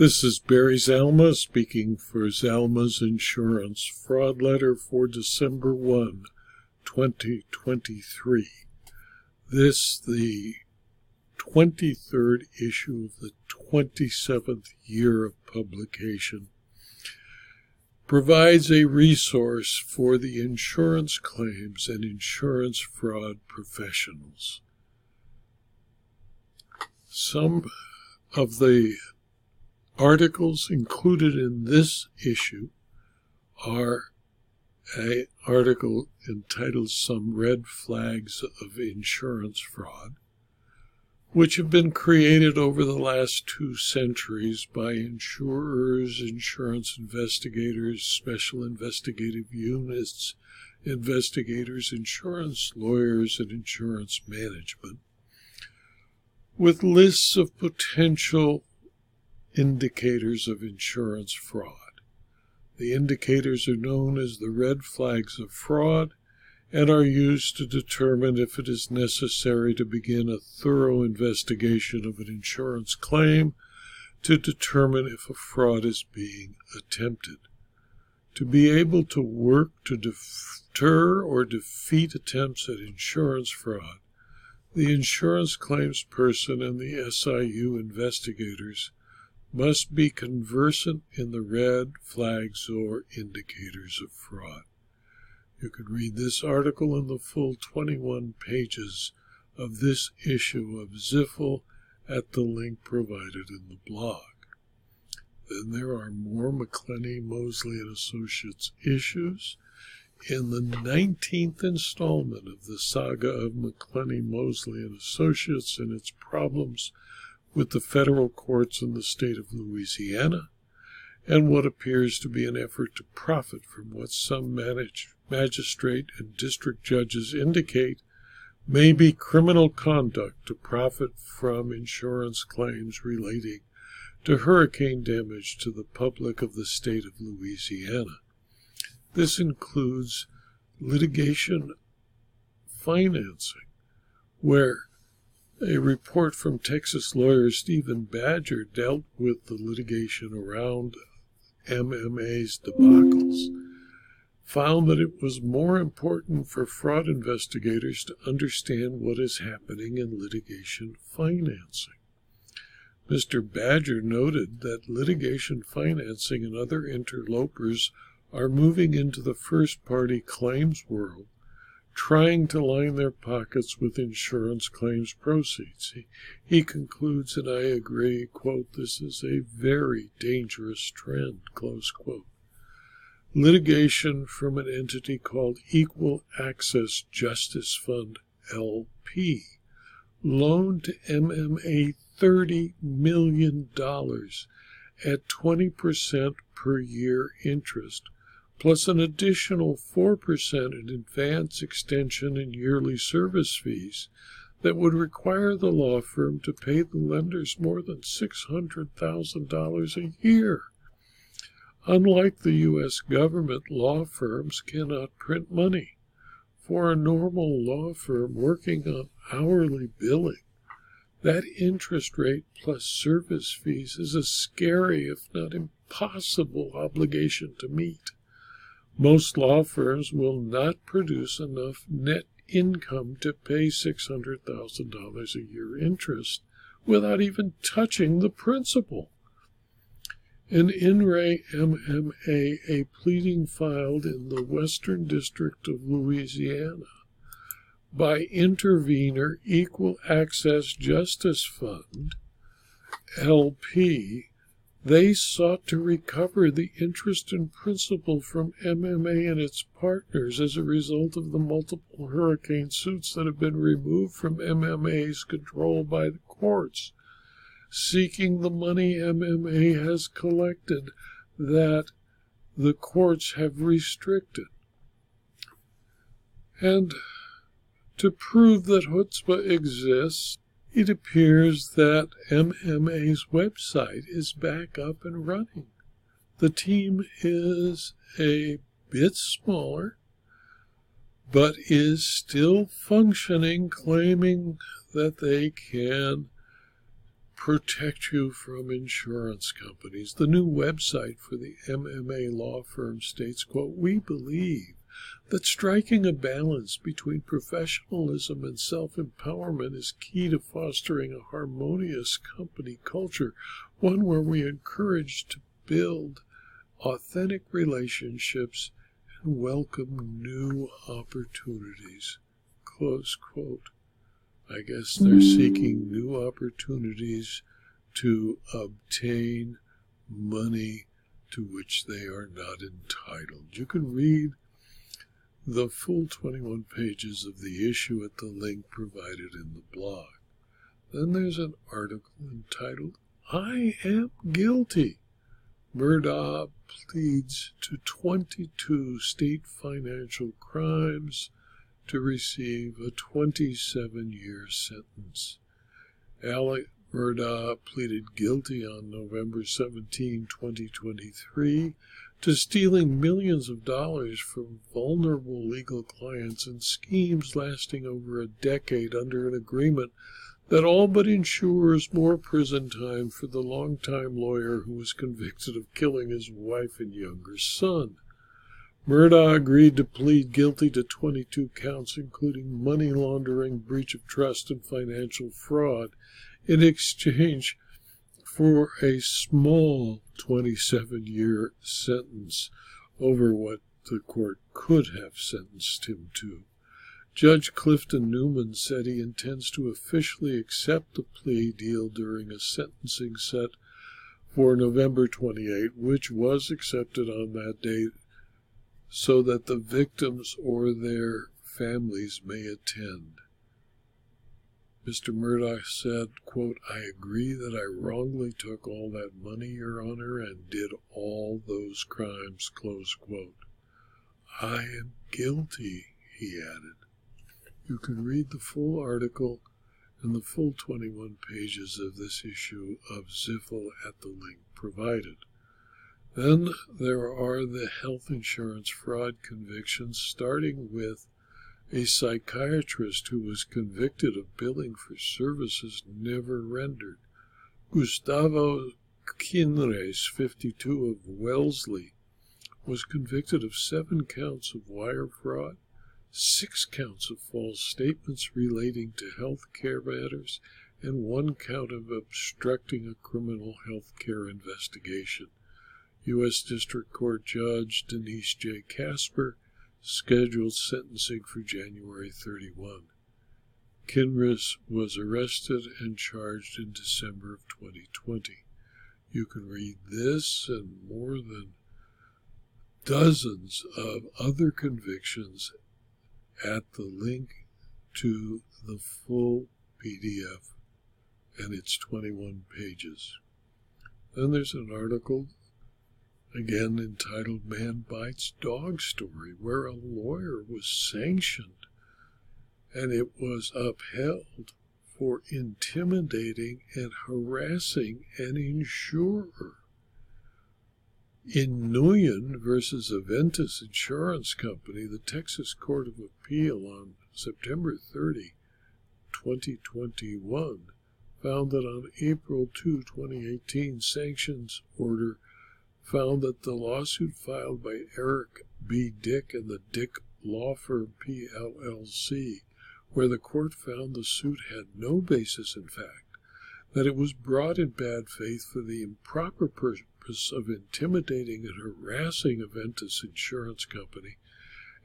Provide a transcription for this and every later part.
This is Barry Zalma speaking for Zalma's Insurance Fraud Letter for December 1, 2023. This, the 23rd issue of the 27th year of publication, provides a resource for the insurance claims and insurance fraud professionals. Some of the articles included in this issue are an article entitled Some Red Flags of Insurance Fraud, which have been created over the last two centuries by insurers, insurance investigators, special investigative units, investigators, insurance lawyers, and insurance management, with lists of potential indicators of insurance fraud. The indicators are known as the red flags of fraud and are used to determine if it is necessary to begin a thorough investigation of an insurance claim to determine if a fraud is being attempted. To be able to work to deter or defeat attempts at insurance fraud, the insurance claims person and the SIU investigators must be conversant in the red flags or indicators of fraud. You can read this article in the full 21 pages of this issue of Ziffel at the link provided in the blog. Then there are more McClenny, Moseley and Associates issues. In the 19th installment of the saga of McClenny, Moseley and Associates and its problems with the federal courts in the state of Louisiana, and what appears to be an effort to profit from what some manage, magistrate and district judges indicate may be criminal conduct to profit from insurance claims relating to hurricane damage to the public of the state of Louisiana. This includes litigation financing, where a report from Texas lawyer Stephen Badger dealt with the litigation around MMA's debacles, found that it was more important for fraud investigators to understand what is happening in litigation financing. Mr. Badger noted that litigation financing and other interlopers are moving into the first party claims world trying to line their pockets with insurance claims proceeds. He, he concludes, and I agree, quote, this is a very dangerous trend, close quote. Litigation from an entity called Equal Access Justice Fund, LP, loaned to MMA $30 million at 20% per year interest plus an additional 4% in advance extension and yearly service fees that would require the law firm to pay the lenders more than $600,000 a year. Unlike the U.S. government, law firms cannot print money. For a normal law firm working on hourly billing, that interest rate plus service fees is a scary, if not impossible, obligation to meet. Most law firms will not produce enough net income to pay $600,000 a year interest without even touching the principal. In In re MMA, a pleading filed in the Western District of Louisiana by Intervenor Equal Access Justice Fund, LP, they sought to recover the interest and principal from MMA and its partners as a result of the multiple hurricane suits that have been removed from MMA's control by the courts, seeking the money MMA has collected that the courts have restricted. And to prove that chutzpah exists, it appears that MMA's website is back up and running. The team is a bit smaller, but is still functioning, claiming that they can protect you from insurance companies. The new website for the MMA law firm states, quote, we believe that striking a balance between professionalism and self-empowerment is key to fostering a harmonious company culture, one where we encourage to build authentic relationships and welcome new opportunities. Close quote. I guess they're seeking new opportunities to obtain money to which they are not entitled. You can read the full 21 pages of the issue at the link provided in the blog. Then there's an article entitled, I Am Guilty. Murdaugh pleads to 22 state financial crimes to receive a 27 year sentence. Alec Murdaugh pleaded guilty on November 17, 2023 to stealing millions of dollars from vulnerable legal clients in schemes lasting over a decade under an agreement that all but ensures more prison time for the longtime lawyer who was convicted of killing his wife and younger son. Murdaugh agreed to plead guilty to 22 counts, including money laundering, breach of trust, and financial fraud, in exchange for a small 27 year sentence over what the court could have sentenced him to. Judge Clifton Newman said he intends to officially accept the plea deal during a sentencing set for November 28, which was accepted on that date so that the victims or their families may attend. Mr. Murdaugh said, quote, I agree that I wrongly took all that money, Your Honor, and did all those crimes, close quote. I am guilty, he added. You can read the full article and the full 21 pages of this issue of Ziffel at the link provided. Then there are the health insurance fraud convictions, starting with a psychiatrist who was convicted of billing for services never rendered. Gustavo Kinrys, 52 of Wellesley, was convicted of seven counts of wire fraud, six counts of false statements relating to health care matters, and one count of obstructing a criminal health care investigation. U.S. District Court Judge Denise J. Casper scheduled sentencing for January 31. Kinrys was arrested and charged in December of 2020. You can read this and more than dozens of other convictions at the link to the full PDF, and it's 21 pages. Then there's an article again entitled Man Bites Dog Story, where a lawyer was sanctioned and it was upheld for intimidating and harassing an insurer. In Nguyen versus Aventus Insurance Company, the Texas Court of Appeal on September 30, 2021, found that on April 2, 2018, sanctions order found that the lawsuit filed by Eric B. Dick and the Dick Law Firm PLLC, where the court found the suit had no basis in fact, that it was brought in bad faith for the improper purpose of intimidating and harassing Aventus Insurance Company,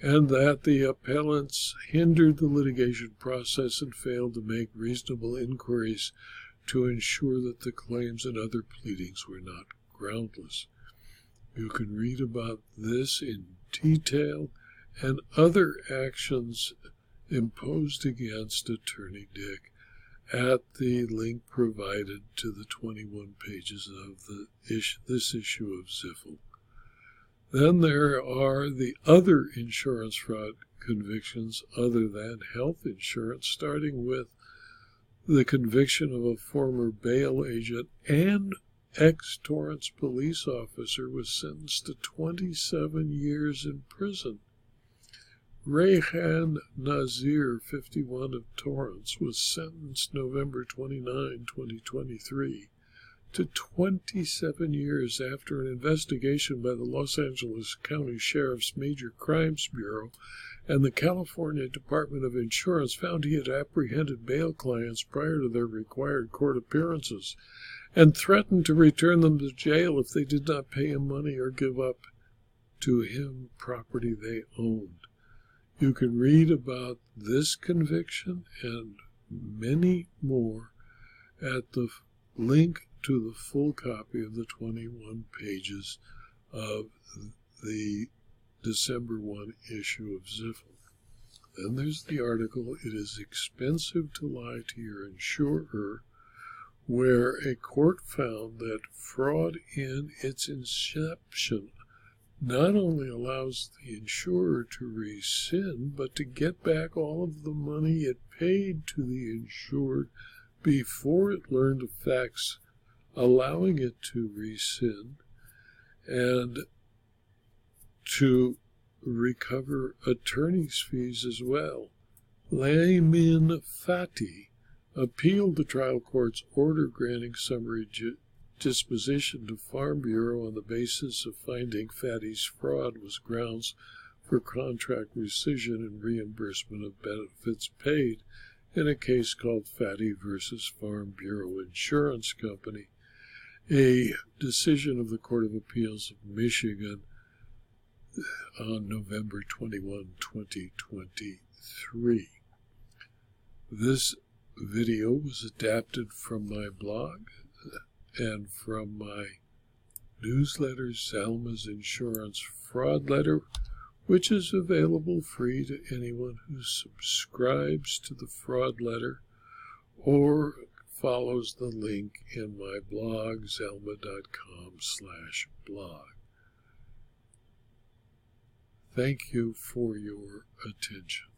and that the appellants hindered the litigation process and failed to make reasonable inquiries to ensure that the claims and other pleadings were not groundless. You can read about this in detail and other actions imposed against Attorney Dick at the link provided to the 21 pages of the issue, this issue of Ziffel. Then there are the other insurance fraud convictions other than health insurance, starting with the conviction of a former bail agent and ex Torrance police officer was sentenced to 27 years in prison. Rayhan Nazir, 51 of Torrance, was sentenced November 29, 2023 to 27 years after an investigation by the Los Angeles County Sheriff's Major Crimes Bureau and the California Department of Insurance found he had apprehended bail clients prior to their required court appearances and threatened to return them to jail if they did not pay him money or give up to him property they owned. You can read about this conviction and many more at the link to the full copy of the 21 pages of the December 1 issue of Ziffel. Then there's the article, It is Expensive to Lie to Your Insurer, where a court found that fraud in its inception not only allows the insurer to rescind, but to get back all of the money it paid to the insured before it learned of facts allowing it to rescind and to recover attorney's fees as well. Laymin Fati appealed the trial court's order granting summary ju- disposition to Farm Bureau on the basis of finding Fatty's fraud was grounds for contract rescission and reimbursement of benefits paid in a case called Fatty versus Farm Bureau Insurance Company, a decision of the Court of Appeals of Michigan on November 21, 2023. This video was adapted from my blog and from my newsletter, Zalma's Insurance Fraud Letter, which is available free to anyone who subscribes to the fraud letter or follows the link in my blog, zalma.com slash blog. Thank you for your attention.